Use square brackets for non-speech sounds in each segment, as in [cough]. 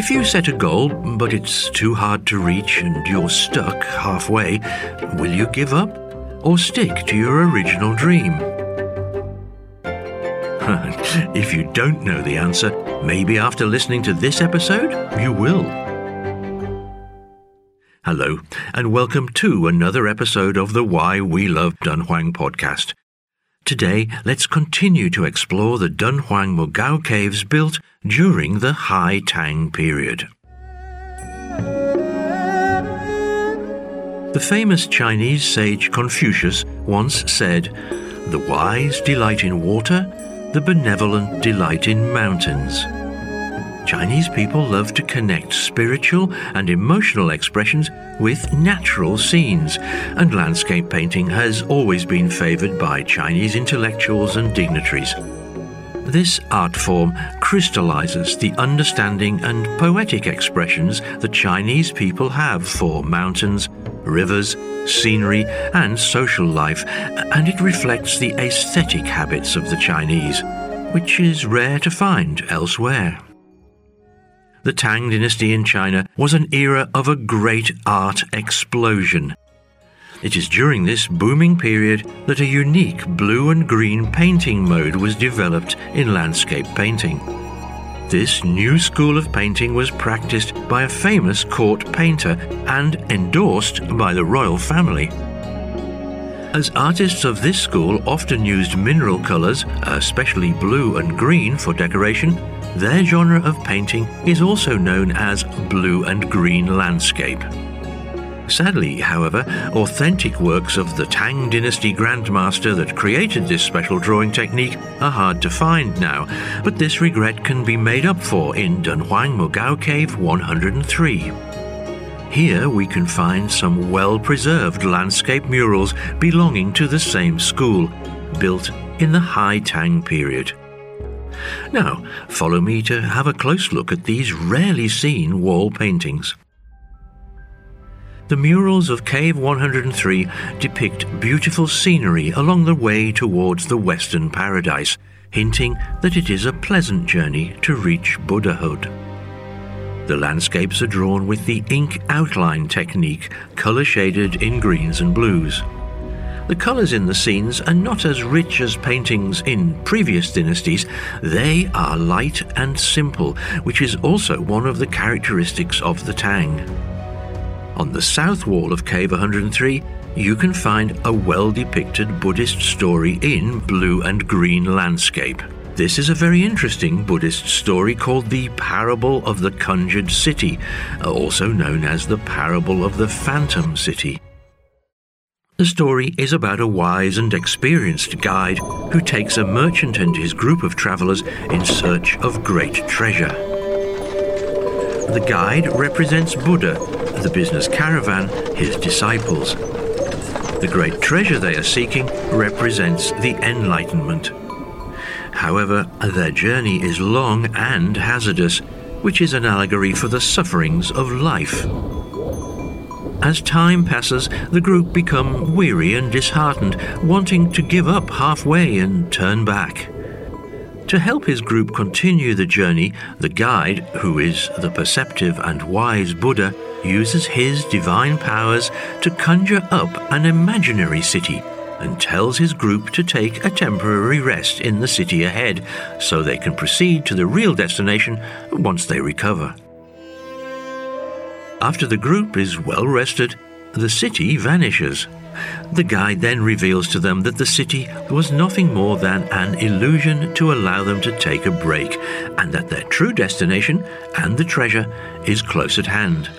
If you set a goal, but it's too hard to reach and you're stuck halfway, will you give up or stick to your original dream? [laughs] if you don't know the answer, maybe after listening to this episode, you will. Hello, and welcome to another episode of the Why We Love Dunhuang podcast. Today, let's continue to explore the Dunhuang Mogao caves built during the High Tang period. The famous Chinese sage Confucius once said, The wise delight in water, the benevolent delight in mountains. Chinese people love to connect spiritual and emotional expressions with natural scenes, and landscape painting has always been favoured by Chinese intellectuals and dignitaries. This art form crystallizes the understanding and poetic expressions the Chinese people have for mountains, rivers, scenery, and social life, and it reflects the aesthetic habits of the Chinese, which is rare to find elsewhere. The Tang dynasty in China was an era of a great art explosion. It is during this booming period that a unique blue and green painting mode was developed in landscape painting. This new school of painting was practiced by a famous court painter and endorsed by the royal family. As artists of this school often used mineral colours, especially blue and green, for decoration, their genre of painting is also known as blue and green landscape. Sadly, however, authentic works of the Tang Dynasty Grandmaster that created this special drawing technique are hard to find now, but this regret can be made up for in Dunhuang Mogao Cave 103. Here we can find some well preserved landscape murals belonging to the same school, built in the High Tang period. Now, follow me to have a close look at these rarely seen wall paintings. The murals of Cave 103 depict beautiful scenery along the way towards the Western Paradise, hinting that it is a pleasant journey to reach Buddhahood. The landscapes are drawn with the ink outline technique, colour shaded in greens and blues. The colours in the scenes are not as rich as paintings in previous dynasties, they are light and simple, which is also one of the characteristics of the Tang. On the south wall of Cave 103, you can find a well depicted Buddhist story in blue and green landscape. This is a very interesting Buddhist story called the Parable of the Conjured City, also known as the Parable of the Phantom City. The story is about a wise and experienced guide who takes a merchant and his group of travellers in search of great treasure. The guide represents Buddha, the business caravan, his disciples. The great treasure they are seeking represents the Enlightenment. However, their journey is long and hazardous, which is an allegory for the sufferings of life. As time passes, the group become weary and disheartened, wanting to give up halfway and turn back. To help his group continue the journey, the guide, who is the perceptive and wise Buddha, uses his divine powers to conjure up an imaginary city and tells his group to take a temporary rest in the city ahead so they can proceed to the real destination once they recover. After the group is well rested, the city vanishes. The guide then reveals to them that the city was nothing more than an illusion to allow them to take a break, and that their true destination and the treasure is close at hand.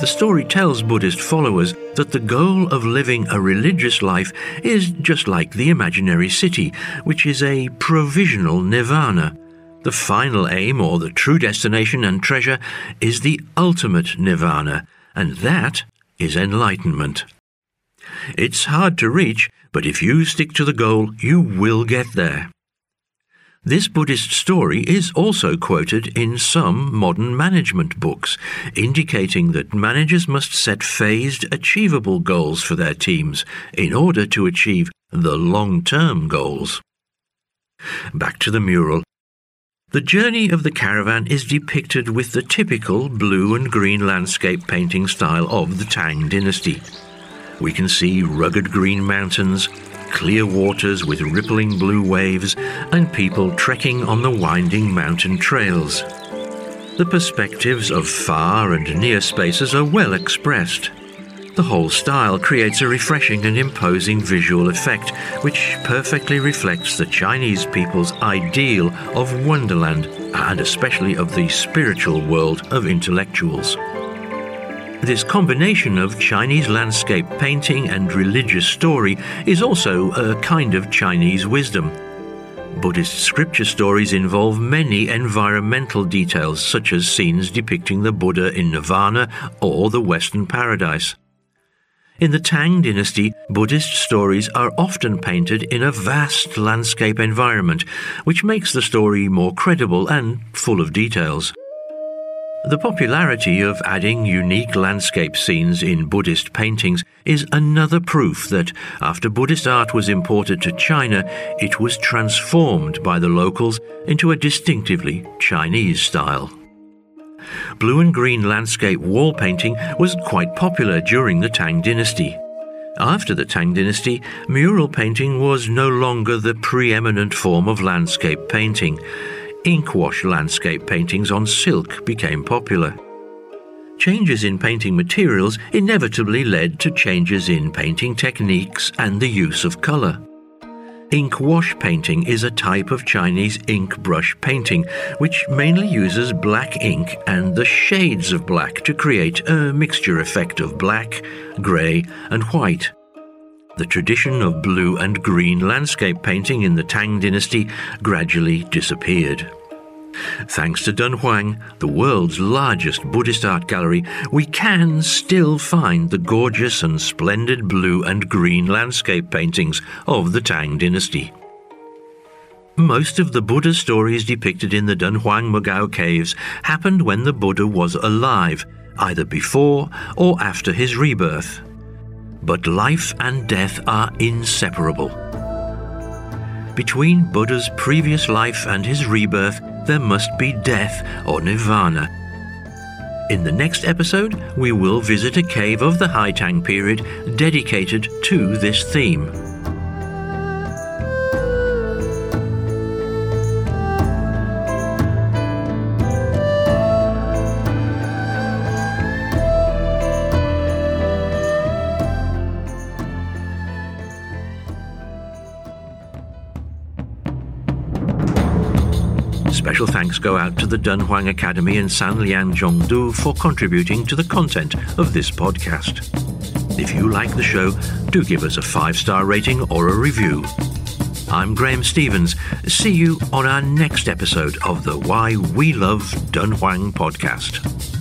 The story tells Buddhist followers that the goal of living a religious life is just like the imaginary city, which is a provisional nirvana, the final aim, or the true destination and treasure, is the ultimate nirvana, and that is enlightenment. It's hard to reach, but if you stick to the goal, you will get there. This Buddhist story is also quoted in some modern management books, indicating that managers must set phased, achievable goals for their teams in order to achieve the long term goals. Back to the mural The journey of the caravan is depicted with the typical blue and green landscape painting style of the Tang dynasty. We can see rugged green mountains, clear waters with rippling blue waves, and people trekking on the winding mountain trails. The perspectives of far and near spaces are well expressed. The whole style creates a refreshing and imposing visual effect which perfectly reflects the Chinese people's ideal of wonderland and especially of the spiritual world of intellectuals. This combination of Chinese landscape painting and religious story is also a kind of Chinese wisdom. Buddhist scripture stories involve many environmental details, such as scenes depicting the Buddha in nirvana or the Western paradise. In the Tang dynasty, Buddhist stories are often painted in a vast landscape environment, which makes the story more credible and full of details. The popularity of adding unique landscape scenes in Buddhist paintings is another proof that after Buddhist art was imported to China, it was transformed by the locals into a distinctively Chinese style. Blue and green landscape wall painting was quite popular during the Tang dynasty. After the Tang dynasty, mural painting was no longer the preeminent form of landscape painting. Inkwash landscape paintings on silk became popular. Changes in painting materials inevitably led to changes in painting techniques and the use of colour. Ink wash painting is a type of Chinese ink brush painting which mainly uses black ink and the shades of black to create a mixture effect of black, grey, and white. The tradition of blue and green landscape painting in the Tang dynasty gradually disappeared. Thanks to Dunhuang, the world's largest Buddhist art gallery, we can still find the gorgeous and splendid blue and green landscape paintings of the Tang dynasty. Most of the Buddha stories depicted in the Dunhuang Mogao caves happened when the Buddha was alive, either before or after his rebirth. But life and death are inseparable. Between Buddha's previous life and his rebirth, there must be death or nirvana. In the next episode, we will visit a cave of the High Tang period dedicated to this theme. Special thanks go out to the Dunhuang Academy in Sanlian Zhongdu for contributing to the content of this podcast. If you like the show, do give us a five star rating or a review. I'm Graham Stevens. See you on our next episode of the Why We Love Dunhuang podcast.